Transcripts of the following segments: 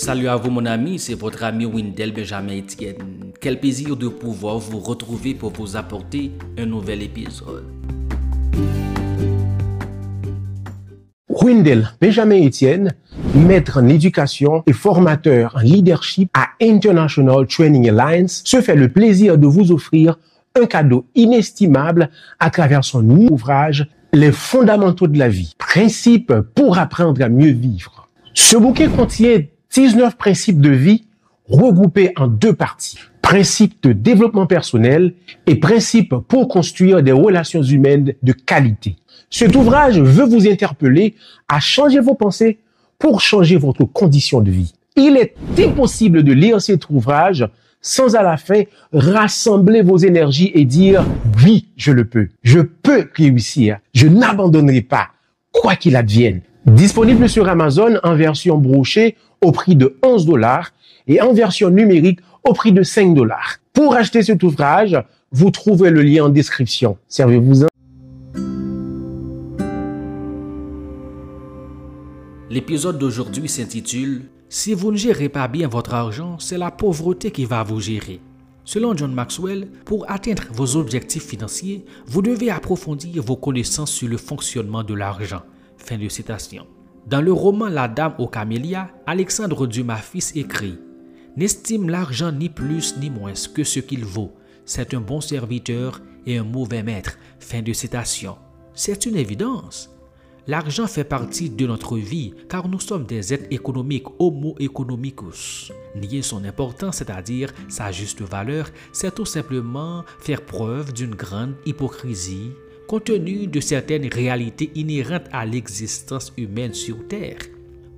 Salut à vous mon ami, c'est votre ami Windel Benjamin Etienne. Quel plaisir de pouvoir vous retrouver pour vous apporter un nouvel épisode. Windel Benjamin Etienne, maître en éducation et formateur en leadership à International Training Alliance, se fait le plaisir de vous offrir un cadeau inestimable à travers son ouvrage Les fondamentaux de la vie, principes pour apprendre à mieux vivre. Ce bouquet contient 19 principes de vie regroupés en deux parties. Principes de développement personnel et principes pour construire des relations humaines de qualité. Cet ouvrage veut vous interpeller à changer vos pensées pour changer votre condition de vie. Il est impossible de lire cet ouvrage sans à la fin rassembler vos énergies et dire oui, je le peux, je peux réussir, je n'abandonnerai pas, quoi qu'il advienne. Disponible sur Amazon en version brochée au prix de 11 dollars et en version numérique au prix de 5 dollars. Pour acheter cet ouvrage, vous trouvez le lien en description. Servez-vous-en. L'épisode d'aujourd'hui s'intitule Si vous ne gérez pas bien votre argent, c'est la pauvreté qui va vous gérer. Selon John Maxwell, pour atteindre vos objectifs financiers, vous devez approfondir vos connaissances sur le fonctionnement de l'argent. Fin de citation. Dans le roman La Dame aux Camélias, Alexandre Dumas fils écrit N'estime l'argent ni plus ni moins que ce qu'il vaut. C'est un bon serviteur et un mauvais maître. Fin de citation. C'est une évidence. L'argent fait partie de notre vie car nous sommes des êtres économiques, homo economicus. Nier son importance, c'est-à-dire sa juste valeur, c'est tout simplement faire preuve d'une grande hypocrisie compte tenu de certaines réalités inhérentes à l'existence humaine sur Terre.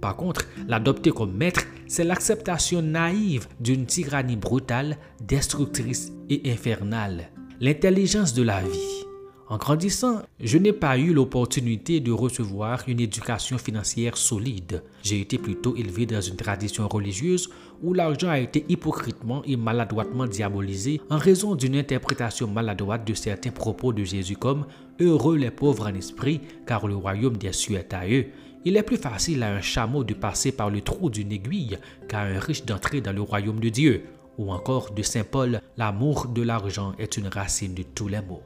Par contre, l'adopter comme maître, c'est l'acceptation naïve d'une tyrannie brutale, destructrice et infernale. L'intelligence de la vie. En grandissant, je n'ai pas eu l'opportunité de recevoir une éducation financière solide. J'ai été plutôt élevé dans une tradition religieuse où l'argent a été hypocritement et maladroitement diabolisé en raison d'une interprétation maladroite de certains propos de Jésus comme Heureux les pauvres en esprit, car le royaume des cieux est à eux. Il est plus facile à un chameau de passer par le trou d'une aiguille qu'à un riche d'entrer dans le royaume de Dieu. Ou encore de Saint Paul, l'amour de l'argent est une racine de tous les maux.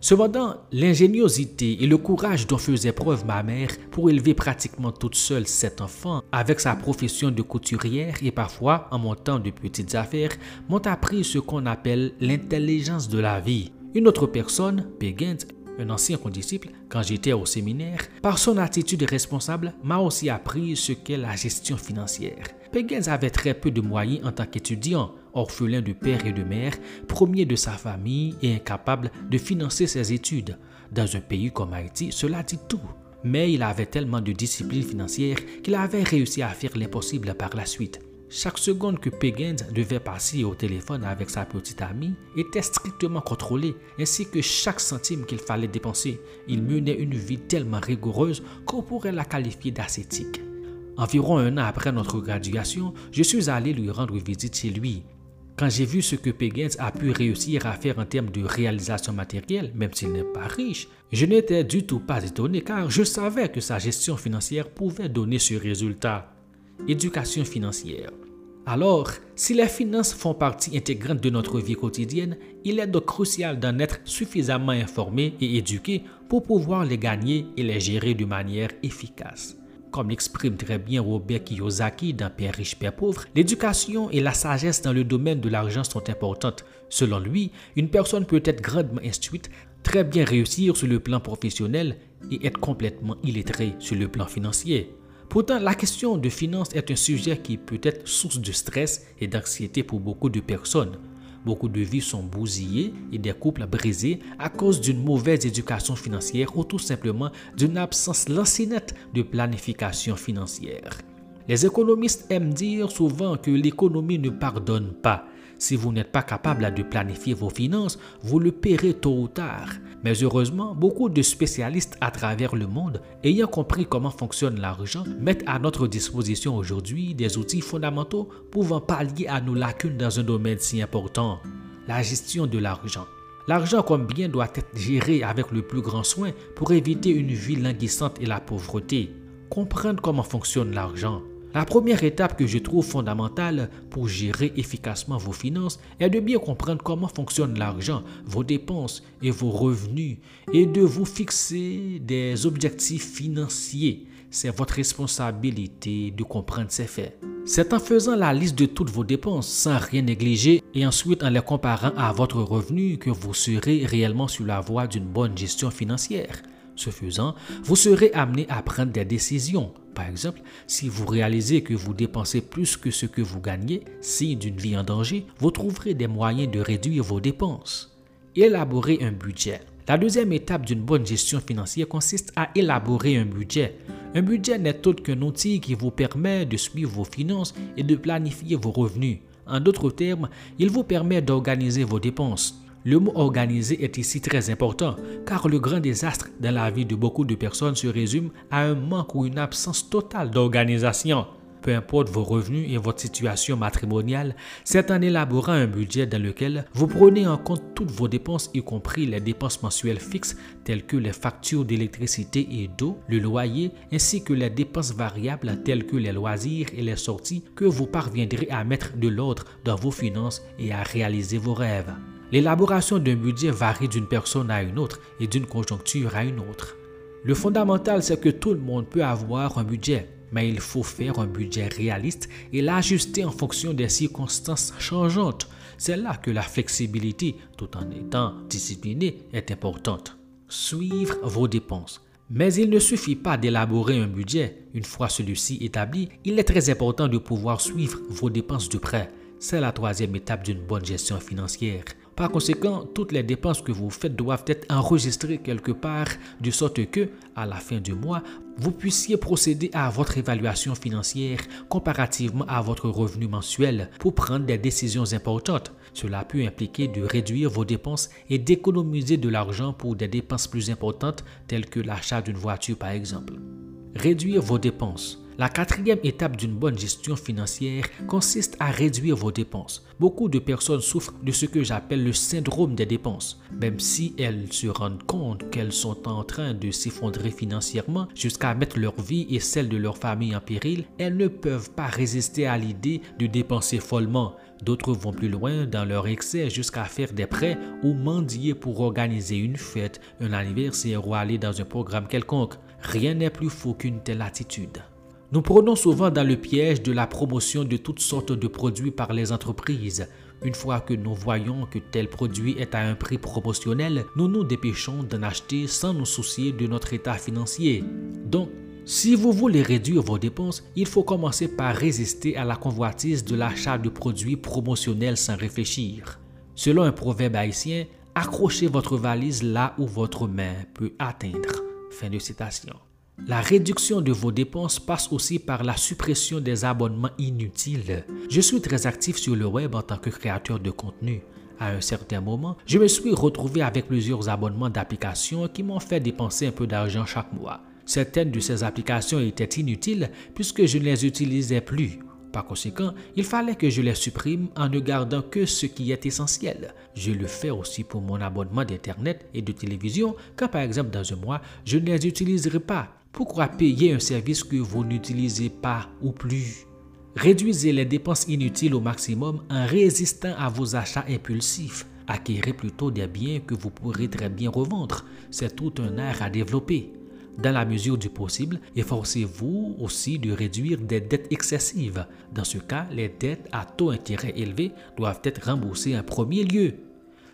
Cependant, l'ingéniosité et le courage dont faisait preuve ma mère pour élever pratiquement toute seule sept enfants avec sa profession de couturière et parfois en montant de petites affaires m'ont appris ce qu'on appelle l'intelligence de la vie. Une autre personne, Peggins, un ancien condisciple, quand j'étais au séminaire, par son attitude responsable, m'a aussi appris ce qu'est la gestion financière. Peggins avait très peu de moyens en tant qu'étudiant, orphelin de père et de mère, premier de sa famille et incapable de financer ses études. Dans un pays comme Haïti, cela dit tout. Mais il avait tellement de discipline financière qu'il avait réussi à faire l'impossible par la suite. Chaque seconde que Peggins devait passer au téléphone avec sa petite amie était strictement contrôlée, ainsi que chaque centime qu'il fallait dépenser. Il menait une vie tellement rigoureuse qu'on pourrait la qualifier d'ascétique. Environ un an après notre graduation, je suis allé lui rendre visite chez lui. Quand j'ai vu ce que Peggins a pu réussir à faire en termes de réalisation matérielle, même s'il n'est pas riche, je n'étais du tout pas étonné car je savais que sa gestion financière pouvait donner ce résultat. Éducation financière. Alors, si les finances font partie intégrante de notre vie quotidienne, il est donc crucial d'en être suffisamment informé et éduqué pour pouvoir les gagner et les gérer de manière efficace. Comme l'exprime très bien Robert Kiyosaki dans Père riche, Père pauvre, l'éducation et la sagesse dans le domaine de l'argent sont importantes. Selon lui, une personne peut être grandement instruite, très bien réussir sur le plan professionnel et être complètement illettrée sur le plan financier. Pourtant, la question de finances est un sujet qui peut être source de stress et d'anxiété pour beaucoup de personnes. Beaucoup de vies sont bousillées et des couples brisés à cause d'une mauvaise éducation financière ou tout simplement d'une absence lancinette de planification financière. Les économistes aiment dire souvent que l'économie ne pardonne pas. Si vous n'êtes pas capable de planifier vos finances, vous le paierez tôt ou tard. Mais heureusement, beaucoup de spécialistes à travers le monde, ayant compris comment fonctionne l'argent, mettent à notre disposition aujourd'hui des outils fondamentaux pouvant pallier à nos lacunes dans un domaine si important, la gestion de l'argent. L'argent comme bien doit être géré avec le plus grand soin pour éviter une vie languissante et la pauvreté. Comprendre comment fonctionne l'argent. La première étape que je trouve fondamentale pour gérer efficacement vos finances est de bien comprendre comment fonctionne l'argent, vos dépenses et vos revenus et de vous fixer des objectifs financiers. C'est votre responsabilité de comprendre ces faits. C'est en faisant la liste de toutes vos dépenses sans rien négliger et ensuite en les comparant à votre revenu que vous serez réellement sur la voie d'une bonne gestion financière. Ce faisant, vous serez amené à prendre des décisions. Par exemple, si vous réalisez que vous dépensez plus que ce que vous gagnez, signe d'une vie en danger, vous trouverez des moyens de réduire vos dépenses. Élaborer un budget. La deuxième étape d'une bonne gestion financière consiste à élaborer un budget. Un budget n'est autre qu'un outil qui vous permet de suivre vos finances et de planifier vos revenus. En d'autres termes, il vous permet d'organiser vos dépenses. Le mot organisé est ici très important car le grand désastre dans la vie de beaucoup de personnes se résume à un manque ou une absence totale d'organisation. Peu importe vos revenus et votre situation matrimoniale, c'est en élaborant un budget dans lequel vous prenez en compte toutes vos dépenses, y compris les dépenses mensuelles fixes telles que les factures d'électricité et d'eau, le loyer, ainsi que les dépenses variables telles que les loisirs et les sorties, que vous parviendrez à mettre de l'ordre dans vos finances et à réaliser vos rêves. L'élaboration d'un budget varie d'une personne à une autre et d'une conjoncture à une autre. Le fondamental, c'est que tout le monde peut avoir un budget, mais il faut faire un budget réaliste et l'ajuster en fonction des circonstances changeantes. C'est là que la flexibilité, tout en étant discipliné, est importante. Suivre vos dépenses. Mais il ne suffit pas d'élaborer un budget. Une fois celui-ci établi, il est très important de pouvoir suivre vos dépenses de près. C'est la troisième étape d'une bonne gestion financière. Par conséquent, toutes les dépenses que vous faites doivent être enregistrées quelque part, de sorte que, à la fin du mois, vous puissiez procéder à votre évaluation financière comparativement à votre revenu mensuel pour prendre des décisions importantes. Cela peut impliquer de réduire vos dépenses et d'économiser de l'argent pour des dépenses plus importantes telles que l'achat d'une voiture par exemple. Réduire vos dépenses. La quatrième étape d'une bonne gestion financière consiste à réduire vos dépenses. Beaucoup de personnes souffrent de ce que j'appelle le syndrome des dépenses. Même si elles se rendent compte qu'elles sont en train de s'effondrer financièrement jusqu'à mettre leur vie et celle de leur famille en péril, elles ne peuvent pas résister à l'idée de dépenser follement. D'autres vont plus loin dans leur excès jusqu'à faire des prêts ou mendier pour organiser une fête, un anniversaire ou aller dans un programme quelconque. Rien n'est plus faux qu'une telle attitude. Nous prenons souvent dans le piège de la promotion de toutes sortes de produits par les entreprises. Une fois que nous voyons que tel produit est à un prix promotionnel, nous nous dépêchons d'en acheter sans nous soucier de notre état financier. Donc, si vous voulez réduire vos dépenses, il faut commencer par résister à la convoitise de l'achat de produits promotionnels sans réfléchir. Selon un proverbe haïtien, accrochez votre valise là où votre main peut atteindre. Fin de citation. La réduction de vos dépenses passe aussi par la suppression des abonnements inutiles. Je suis très actif sur le web en tant que créateur de contenu. À un certain moment, je me suis retrouvé avec plusieurs abonnements d'applications qui m'ont fait dépenser un peu d'argent chaque mois. Certaines de ces applications étaient inutiles puisque je ne les utilisais plus. Par conséquent, il fallait que je les supprime en ne gardant que ce qui est essentiel. Je le fais aussi pour mon abonnement d'Internet et de télévision, quand par exemple dans un mois, je ne les utiliserai pas. Pourquoi payer un service que vous n'utilisez pas ou plus? Réduisez les dépenses inutiles au maximum en résistant à vos achats impulsifs. Acquérez plutôt des biens que vous pourrez très bien revendre. C'est tout un art à développer. Dans la mesure du possible, efforcez-vous aussi de réduire des dettes excessives. Dans ce cas, les dettes à taux d'intérêt élevé doivent être remboursées en premier lieu.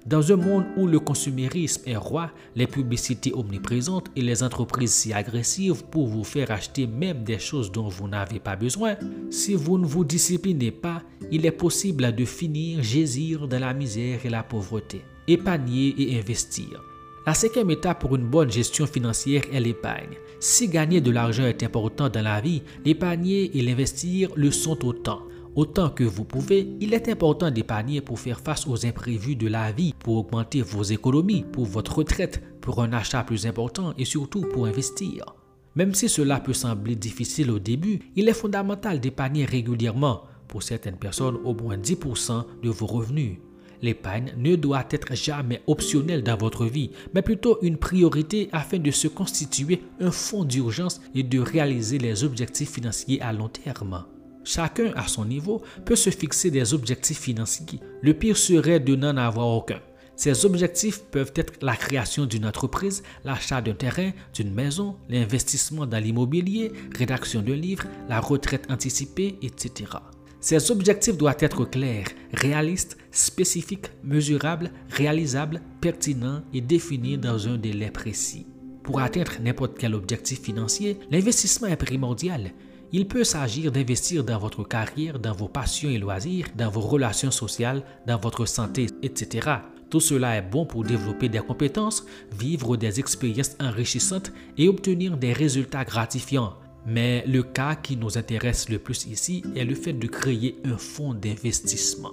Dans un monde où le consumérisme est roi, les publicités omniprésentes et les entreprises si agressives pour vous faire acheter même des choses dont vous n'avez pas besoin, si vous ne vous disciplinez pas, il est possible de finir gésir dans la misère et la pauvreté. Épargner et investir. La cinquième étape pour une bonne gestion financière est l'épargne. Si gagner de l'argent est important dans la vie, l'épargner et l'investir le sont autant. Autant que vous pouvez, il est important d'épargner pour faire face aux imprévus de la vie, pour augmenter vos économies, pour votre retraite, pour un achat plus important et surtout pour investir. Même si cela peut sembler difficile au début, il est fondamental d'épargner régulièrement, pour certaines personnes au moins 10% de vos revenus. L'épargne ne doit être jamais optionnelle dans votre vie, mais plutôt une priorité afin de se constituer un fonds d'urgence et de réaliser les objectifs financiers à long terme. Chacun à son niveau peut se fixer des objectifs financiers. Le pire serait de n'en avoir aucun. Ces objectifs peuvent être la création d'une entreprise, l'achat d'un terrain, d'une maison, l'investissement dans l'immobilier, rédaction de livres, la retraite anticipée, etc. Ces objectifs doivent être clairs, réalistes, spécifiques, mesurables, réalisables, pertinents et définis dans un délai précis. Pour atteindre n'importe quel objectif financier, l'investissement est primordial. Il peut s'agir d'investir dans votre carrière, dans vos passions et loisirs, dans vos relations sociales, dans votre santé, etc. Tout cela est bon pour développer des compétences, vivre des expériences enrichissantes et obtenir des résultats gratifiants. Mais le cas qui nous intéresse le plus ici est le fait de créer un fonds d'investissement.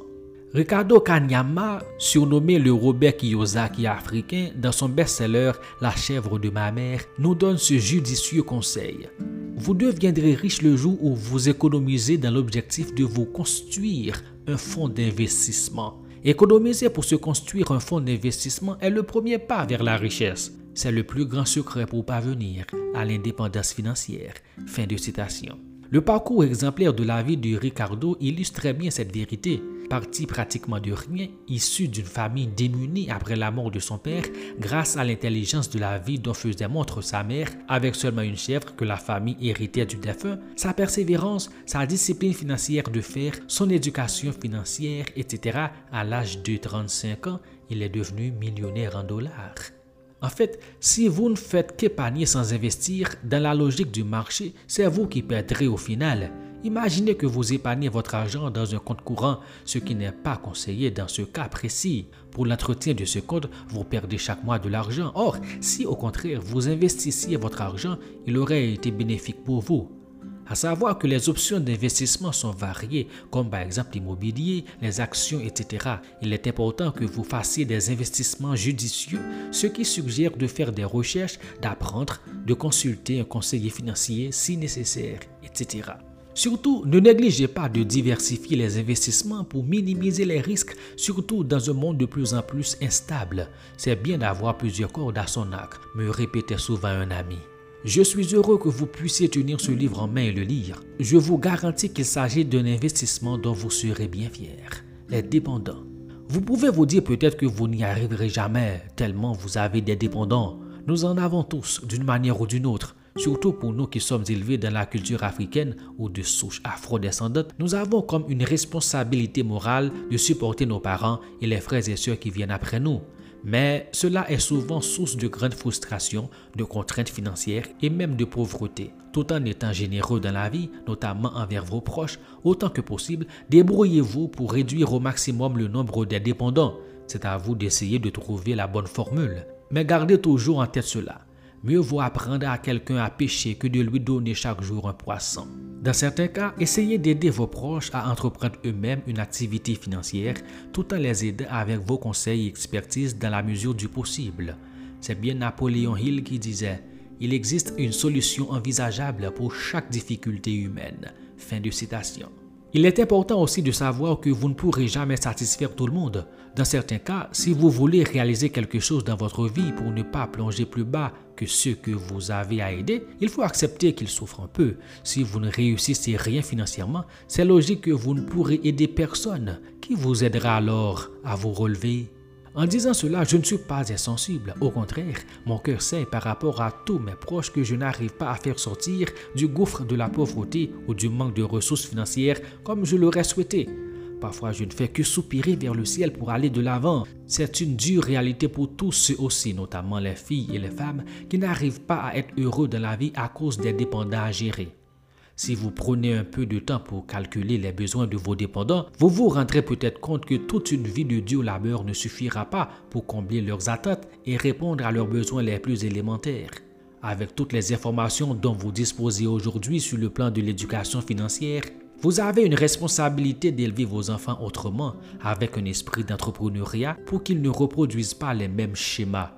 Ricardo Kanyama, surnommé le Robert Kiyosaki africain, dans son best-seller La chèvre de ma mère, nous donne ce judicieux conseil. Vous deviendrez riche le jour où vous économisez dans l'objectif de vous construire un fonds d'investissement. Économiser pour se construire un fonds d'investissement est le premier pas vers la richesse. C'est le plus grand secret pour parvenir à l'indépendance financière. Fin de citation. Le parcours exemplaire de la vie de Ricardo illustre très bien cette vérité. Parti pratiquement de rien, issu d'une famille démunie après la mort de son père, grâce à l'intelligence de la vie dont faisait montre sa mère, avec seulement une chèvre que la famille héritait du défunt, sa persévérance, sa discipline financière de fer, son éducation financière, etc., à l'âge de 35 ans, il est devenu millionnaire en dollars. En fait, si vous ne faites qu'épargner sans investir, dans la logique du marché, c'est vous qui perdrez au final. Imaginez que vous épargnez votre argent dans un compte courant, ce qui n'est pas conseillé dans ce cas précis. Pour l'entretien de ce compte, vous perdez chaque mois de l'argent. Or, si au contraire vous investissiez votre argent, il aurait été bénéfique pour vous. À savoir que les options d'investissement sont variées, comme par exemple l'immobilier, les actions, etc. Il est important que vous fassiez des investissements judicieux, ce qui suggère de faire des recherches, d'apprendre, de consulter un conseiller financier si nécessaire, etc. Surtout, ne négligez pas de diversifier les investissements pour minimiser les risques, surtout dans un monde de plus en plus instable. C'est bien d'avoir plusieurs cordes à son arc, me répétait souvent un ami. Je suis heureux que vous puissiez tenir ce livre en main et le lire. Je vous garantis qu'il s'agit d'un investissement dont vous serez bien fier. Les dépendants. Vous pouvez vous dire peut-être que vous n'y arriverez jamais, tellement vous avez des dépendants. Nous en avons tous, d'une manière ou d'une autre. Surtout pour nous qui sommes élevés dans la culture africaine ou de souche afro-descendante, nous avons comme une responsabilité morale de supporter nos parents et les frères et sœurs qui viennent après nous. Mais cela est souvent source de grandes frustrations, de contraintes financières et même de pauvreté. Tout en étant généreux dans la vie, notamment envers vos proches, autant que possible, débrouillez-vous pour réduire au maximum le nombre des dépendants. C'est à vous d'essayer de trouver la bonne formule. Mais gardez toujours en tête cela. Mieux vaut apprendre à quelqu'un à pêcher que de lui donner chaque jour un poisson. Dans certains cas, essayez d'aider vos proches à entreprendre eux-mêmes une activité financière tout en les aidant avec vos conseils et expertises dans la mesure du possible. C'est bien Napoléon Hill qui disait Il existe une solution envisageable pour chaque difficulté humaine. Fin de citation. Il est important aussi de savoir que vous ne pourrez jamais satisfaire tout le monde. Dans certains cas, si vous voulez réaliser quelque chose dans votre vie pour ne pas plonger plus bas que ceux que vous avez à aider, il faut accepter qu'ils souffrent un peu. Si vous ne réussissez rien financièrement, c'est logique que vous ne pourrez aider personne. Qui vous aidera alors à vous relever? En disant cela, je ne suis pas insensible. Au contraire, mon cœur sait par rapport à tous mes proches que je n'arrive pas à faire sortir du gouffre de la pauvreté ou du manque de ressources financières comme je l'aurais souhaité. Parfois, je ne fais que soupirer vers le ciel pour aller de l'avant. C'est une dure réalité pour tous ceux aussi, notamment les filles et les femmes, qui n'arrivent pas à être heureux dans la vie à cause des dépendants à gérer. Si vous prenez un peu de temps pour calculer les besoins de vos dépendants, vous vous rendrez peut-être compte que toute une vie de Dieu labeur ne suffira pas pour combler leurs attentes et répondre à leurs besoins les plus élémentaires. Avec toutes les informations dont vous disposez aujourd'hui sur le plan de l'éducation financière, vous avez une responsabilité d'élever vos enfants autrement, avec un esprit d'entrepreneuriat pour qu'ils ne reproduisent pas les mêmes schémas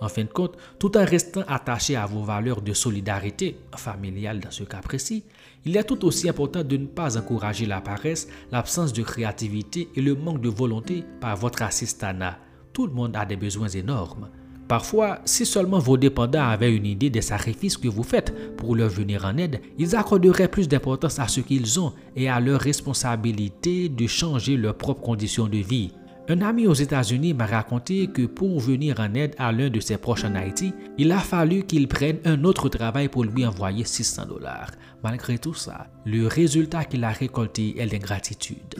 En fin de compte, tout en restant attaché à vos valeurs de solidarité, familiale dans ce cas précis, il est tout aussi important de ne pas encourager la paresse, l'absence de créativité et le manque de volonté par votre assistana. Tout le monde a des besoins énormes. Parfois, si seulement vos dépendants avaient une idée des sacrifices que vous faites pour leur venir en aide, ils accorderaient plus d'importance à ce qu'ils ont et à leur responsabilité de changer leurs propres conditions de vie. Un ami aux États-Unis m'a raconté que pour venir en aide à l'un de ses proches en Haïti, il a fallu qu'il prenne un autre travail pour lui envoyer 600 dollars. Malgré tout ça, le résultat qu'il a récolté est l'ingratitude.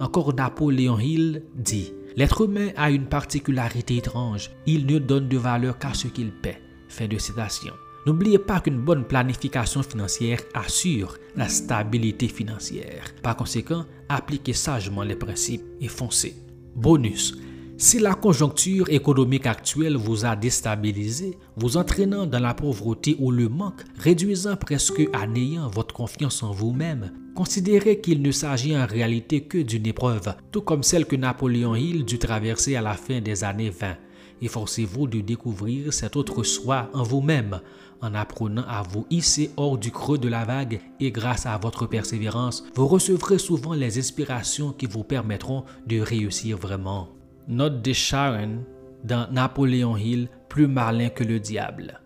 Encore Napoléon Hill dit L'être humain a une particularité étrange. Il ne donne de valeur qu'à ce qu'il paie. Fin de citation. N'oubliez pas qu'une bonne planification financière assure la stabilité financière. Par conséquent, appliquez sagement les principes et foncez. Bonus. Si la conjoncture économique actuelle vous a déstabilisé, vous entraînant dans la pauvreté ou le manque, réduisant presque à néant votre confiance en vous-même, considérez qu'il ne s'agit en réalité que d'une épreuve, tout comme celle que Napoléon Hill dut traverser à la fin des années 20. Efforcez-vous de découvrir cet autre soi en vous-même, en apprenant à vous hisser hors du creux de la vague et grâce à votre persévérance, vous recevrez souvent les inspirations qui vous permettront de réussir vraiment. Note de Sharon dans Napoléon Hill, plus malin que le diable.